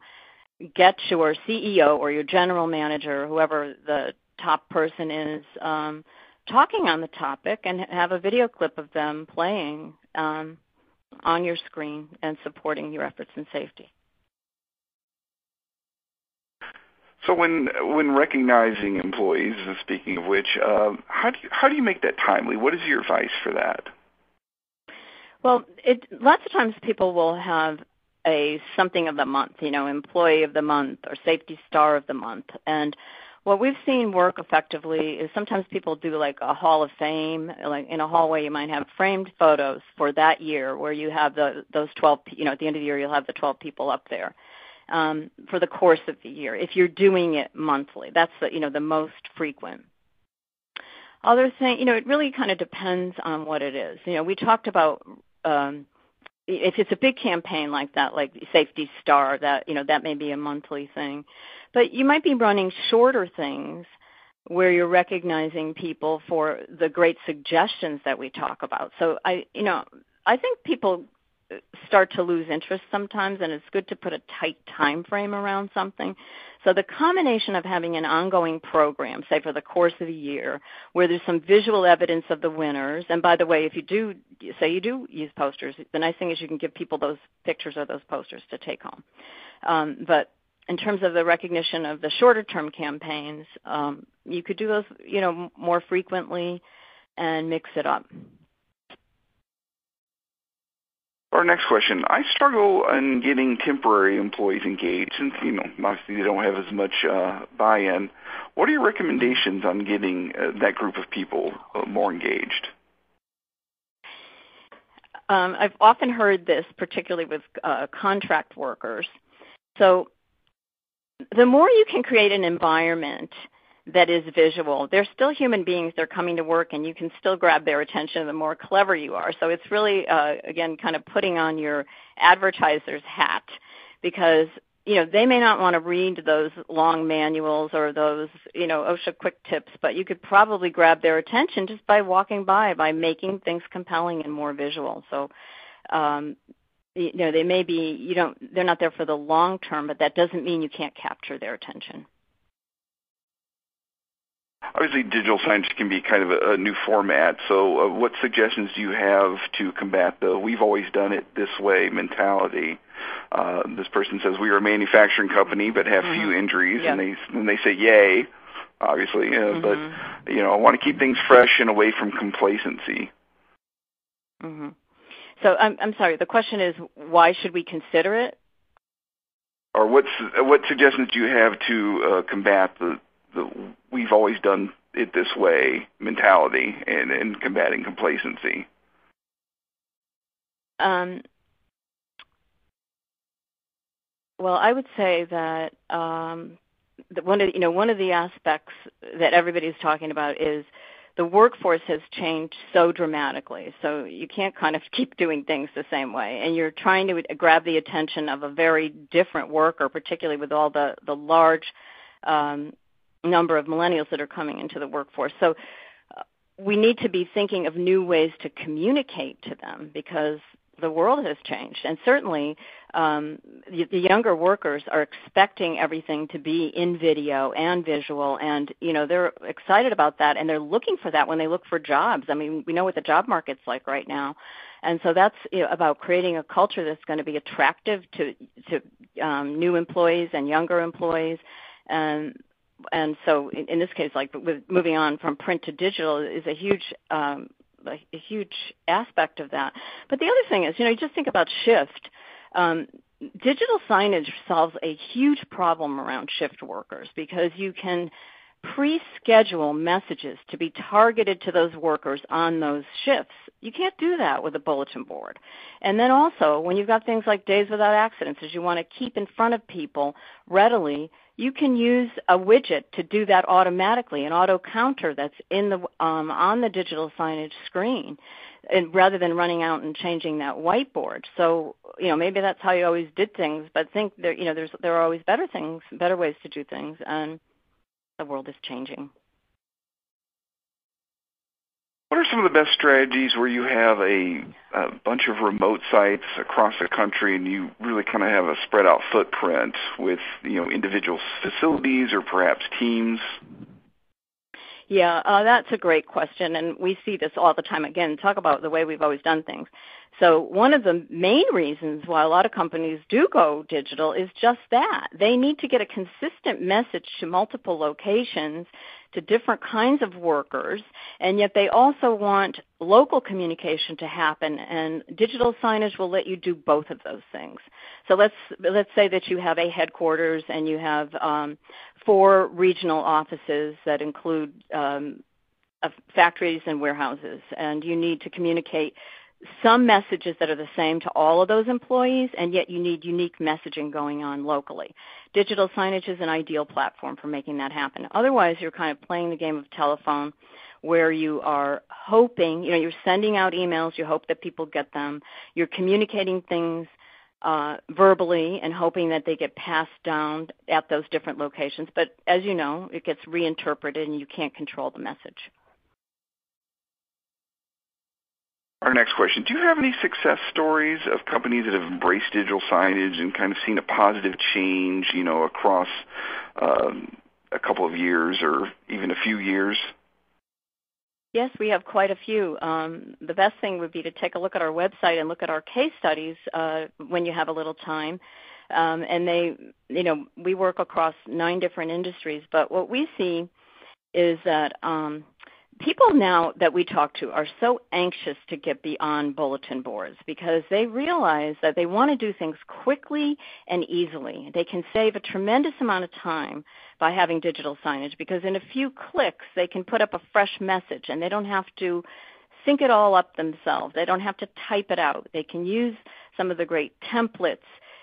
get your CEO or your general manager, whoever the top person is, um, talking on the topic and have a video clip of them playing um, on your screen and supporting your efforts in safety. When when recognizing employees, speaking of which, uh, how do you, how do you make that timely? What is your advice for that? Well, lots of times people will have a something of the month, you know, employee of the month or safety star of the month, and what we've seen work effectively is sometimes people do like a hall of fame like in a hallway you might have framed photos for that year where you have those 12 you know at the end of the year you'll have the 12 people up there um, for the course of the year if you're doing it monthly. That's the, you know the most frequent. Other thing, you know, it really kind of depends on what it is. You know, we talked about um, if it's a big campaign like that, like Safety Star, that you know that may be a monthly thing, but you might be running shorter things where you're recognizing people for the great suggestions that we talk about. So I, you know, I think people start to lose interest sometimes and it's good to put a tight time frame around something. So the combination of having an ongoing program say for the course of the year where there's some visual evidence of the winners and by the way if you do say you do use posters the nice thing is you can give people those pictures or those posters to take home. Um, but in terms of the recognition of the shorter term campaigns um, you could do those you know more frequently and mix it up our next question. I struggle in getting temporary employees engaged since, you know, obviously they don't have as much uh, buy-in. What are your recommendations on getting uh, that group of people uh, more engaged? Um, I've often heard this, particularly with contract workers. So the more you can create an environment – that is visual. They're still human beings. They're coming to work, and you can still grab their attention the more clever you are. So it's really, uh, again, kind of putting on your advertiser's hat because you know they may not want to read those long manuals or those you know OSHA quick tips, but you could probably grab their attention just by walking by, by making things compelling and more visual. So. Um, you know they may be you don't they're not there for the long term but that doesn't mean you can't capture their attention obviously digital signage can be kind of a, a new format. So, uh, what suggestions do you have to combat the "we've always done it this way" mentality? Uh, this person says we are a manufacturing company but have mm-hmm. few injuries, yeah. and they and they say yay, obviously. Uh, mm-hmm. But you know, I want to keep things fresh and away from complacency. Mm-hmm. So I'm I'm sorry. The question is, why should we consider it? Or what what suggestions do you have to uh, combat the we've always done it this way mentality and, and combating complacency? Um, well, I would say that, um, one of you know one of the aspects that everybody's talking about is the workforce has changed so dramatically. So you can't kind of keep doing things the same way, and you're trying to grab the attention of a very different worker, particularly with all the the large um, number of millennials that are coming into the workforce. So uh, we need to be thinking of new ways to communicate to them because the world has changed, and certainly um, the, the, younger workers are expecting everything to be in video and visual, and you know they're excited about that, and they're looking for that when they look for jobs. I mean, we know what the job market's like right now, and so that's you know, about creating a culture that's going to be attractive to to um, new employees and younger employees, and and so in, in this case, like with moving on from print to digital is a huge um, a, a huge aspect of that. But the other thing is, you know, you just think about shift. Um, digital signage solves a huge problem around shift workers because you can pre-schedule messages to be targeted to those workers on those shifts. You can't do that with a bulletin board. And then also, when you've got things like days without accidents, as you want to keep in front of people readily, you can use a widget to do that automatically, an auto counter that's in the um, on the digital signage screen, and rather than running out and changing that whiteboard. So you know maybe that's how you always did things, but think there you know there's there are always better things, better ways to do things, and the world is changing. What are some of the best strategies where you have a, a bunch of remote sites across the country and you really kind of have a spread out footprint with you know individual facilities or perhaps teams? Yeah, uh, that's a great question, and we see this all the time. Again, talk about the way we've always done things. So one of the main reasons why a lot of companies do go digital is just that. They need to get a consistent message to multiple locations to different kinds of workers, and yet they also want local communication to happen, and digital signage will let you do both of those things. So let's let's say that you have a headquarters and you have um, four regional offices that include um, factories and warehouses, and you need to communicate some messages that are the same to all of those employees, and yet you need unique messaging going on locally. Digital signage is an ideal platform for making that happen. Otherwise, you're kind of playing the game of telephone where you are hoping, you know, you're sending out emails, you hope that people get them, you're communicating things uh, verbally and hoping that they get passed down at those different locations. But as you know, it gets reinterpreted and you can't control the message. Our next question, do you have any success stories of companies that have embraced digital signage and kind of seen a positive change, you know, across um, a couple of years or even a few years? Yes, we have quite a few. Um, the best thing would be to take a look at our website and look at our case studies uh, when you have a little time. Um, and they, you know, we work across nine different industries, but what we see is that people now that we talk to are so anxious to get beyond bulletin boards because they realize that they want to do things quickly and easily. They can save a tremendous amount of time by having digital signage because in a few clicks they can put up a fresh message and they don't have to think it all up themselves. They don't have to type it out. They can use some of the great templates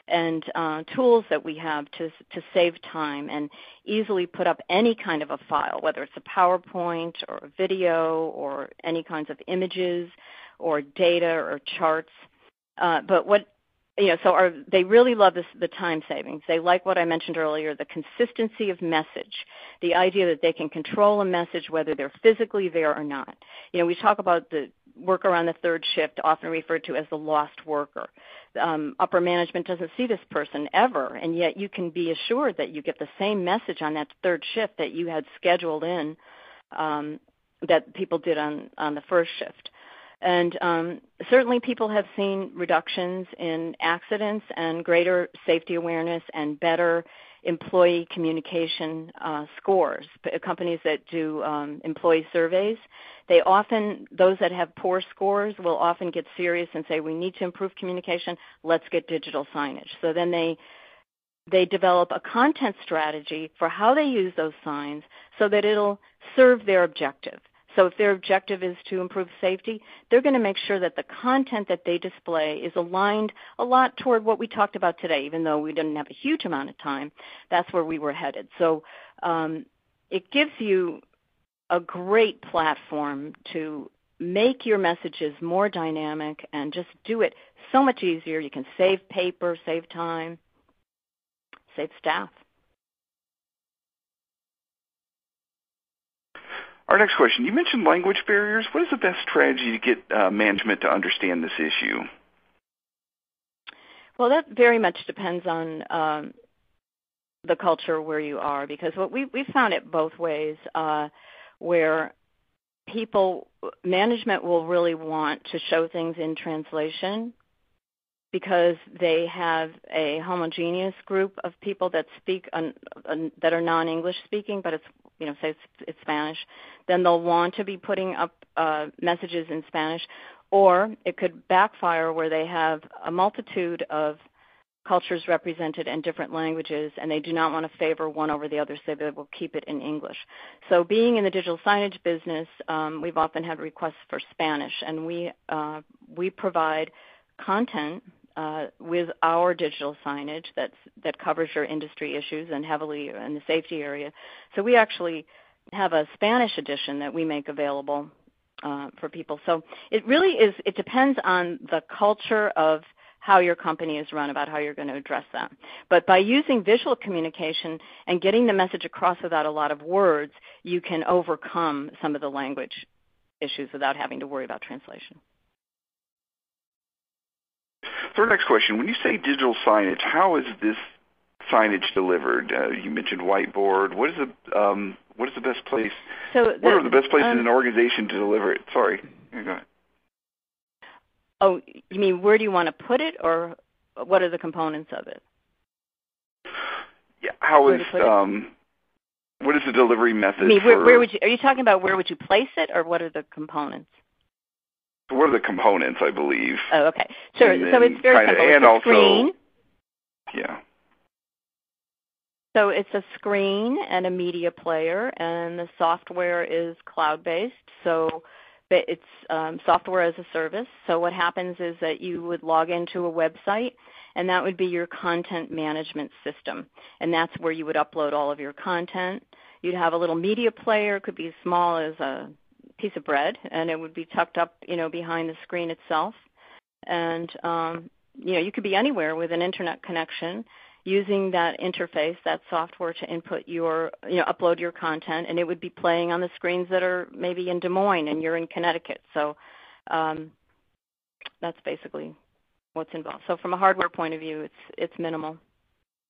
and uh, tools that we have to to save time and easily put up any kind of a file, whether it's a PowerPoint or a video or any kinds of images or data or charts. Uh, but what you know, so are, they really love this, the time savings. They like what I mentioned earlier, the consistency of message, the idea that they can control a message whether they're physically there or not. You know, we talk about the worker on the third shift, often referred to as the lost worker. Um, upper management doesn't see this person ever, and yet you can be assured that you get the same message on that third shift that you had scheduled in um, that people did on, on the first shift. And um, certainly people have seen reductions in accidents and greater safety awareness and better employee communication uh, scores. Companies that do um, employee surveys, they often, those that have poor scores will often get serious and say, we need to improve communication, let's get digital signage. So then they, they develop a content strategy for how they use those signs so that it'll serve their objective. So if their objective is to improve safety, they're going to make sure that the content that they display is aligned a lot toward what we talked about today, even though we didn't have a huge amount of time. That's where we were headed. So um, it gives you a great platform to make your messages more dynamic and just do it so much easier. You can save paper, save time, save staff. Our next question, you mentioned language barriers. What is the best strategy to get uh, management to understand this issue? Well, that very much depends on um, the culture where you are, because what we found it both ways, uh, where people management will really want to show things in translation because they have a homogeneous group of people that speak that are non-English speaking, but it's you know say it's, Spanish, then they'll want to be putting up uh, messages in Spanish, or it could backfire where they have a multitude of cultures represented and different languages, and they do not want to favor one over the other, so they will keep it in English. So, being in the digital signage business, um, we've often had requests for Spanish, and we uh, we provide content uh, with our digital signage that's, that covers your industry issues and heavily in the safety area. So we actually have a Spanish edition that we make available uh, for people. So it really is, it depends on the culture of how your company is run about how you're going to address that. But by using visual communication and getting the message across without a lot of words, you can overcome some of the language issues without having to worry about translation. Our next question, when you say digital signage, how is this signage delivered? Uh, you mentioned whiteboard. What is the um, what is the best place? So the, what are the best places um, in an organization to deliver it? Sorry, go ahead. Oh, you mean where do you want to put it, or what are the components of it? Yeah, how is um, what is the delivery method? I mean, where, where would you? Are you talking about where would you place it, or what are the components? What are the components? I believe. Oh, okay. Sure. So it's very simple. It's and a also, screen. Yeah. So it's a screen and a media player, and the software is cloud-based. So it's um, software as a service. So what happens is that you would log into a website, and that would be your content management system, and that's where you would upload all of your content. You'd have a little media player, it could be as small as a piece of bread, and it would be tucked up, you know, behind the screen itself. And um, you know, you could be anywhere with an internet connection using that interface, that software to input your, you know, upload your content, and it would be playing on the screens that are maybe in Des Moines and you're in Connecticut. So um, that's basically what's involved. So from a hardware point of view, it's it's minimal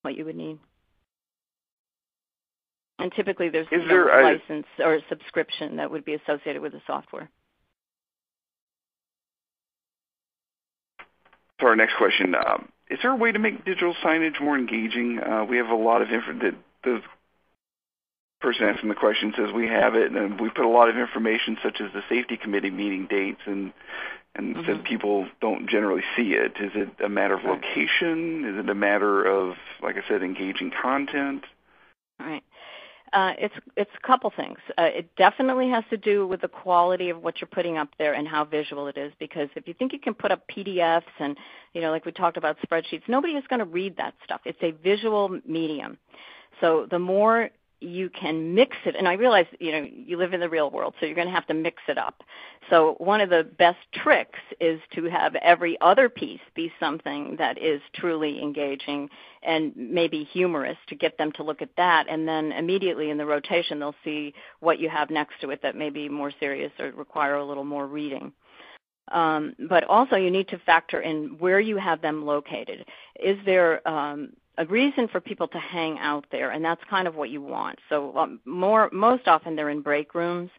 what you would need. And typically there's is there a license or a subscription that would be associated with the software. So our next question, um, is there a way to make digital signage more engaging? Uh, we have a lot of info. The, the person asking the question says we have it, and we put a lot of information such as the safety committee meeting dates, and and mm-hmm. said people don't generally see it. Is it a matter of location? Is it a matter of, like I said, engaging content? All right. Uh, it's it's a couple things. Uh, it definitely has to do with the quality of what you're putting up there and how visual it is. Because if you think you can put up PDFs and you know, like we talked about spreadsheets, nobody is going to read that stuff. It's a visual medium. So the more you can mix it and i realize you know you live in the real world so you're going to have to mix it up so one of the best tricks is to have every other piece be something that is truly engaging and maybe humorous to get them to look at that and then immediately in the rotation they'll see what you have next to it that may be more serious or require a little more reading um, but also you need to factor in where you have them located. Is there um, a reason for people to hang out there, and that's kind of what you want. So um, more, most often they're in break rooms.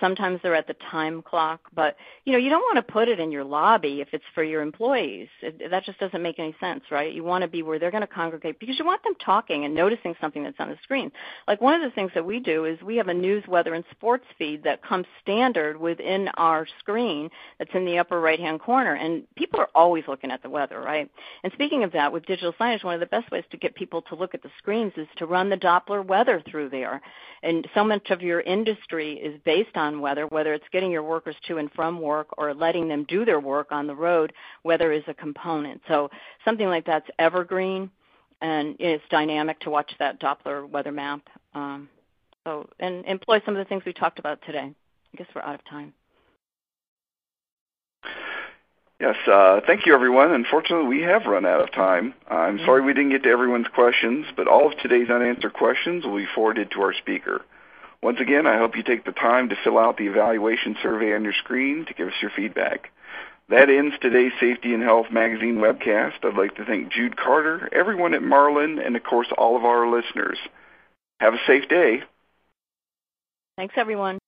Sometimes they're at the time clock, but you know you don't want to put it in your lobby if it's for your employees. It, that just doesn't make any sense, right? You want to be where they're going to congregate because you want them talking and noticing something that's on the screen. Like one of the things that we do is we have a news, weather, and sports feed that comes standard within our screen that's in the upper right-hand corner, and people are always looking at the weather, right? And speaking of that, with digital signage, one of the best ways to get people to look at the screens is to run the Doppler weather through there. And so much of your industry is based on weather, whether it's getting your workers to and from work or letting them do their work on the road, weather is a component. So something like that's evergreen and it's dynamic to watch that Doppler weather map. Um, so and employ some of the things we talked about today. I guess we're out of time. Yes, uh, thank you, everyone. Unfortunately, we have run out of time. I'm sorry we didn't get to everyone's questions, but all of today's unanswered questions will be forwarded to our speaker. Once again, I hope you take the time to fill out the evaluation survey on your screen to give us your feedback. That ends today's Safety and Health Magazine webcast. I'd like to thank Jude Carter, everyone at Marlin, and of course all of our listeners. Have a safe day. Thanks, everyone.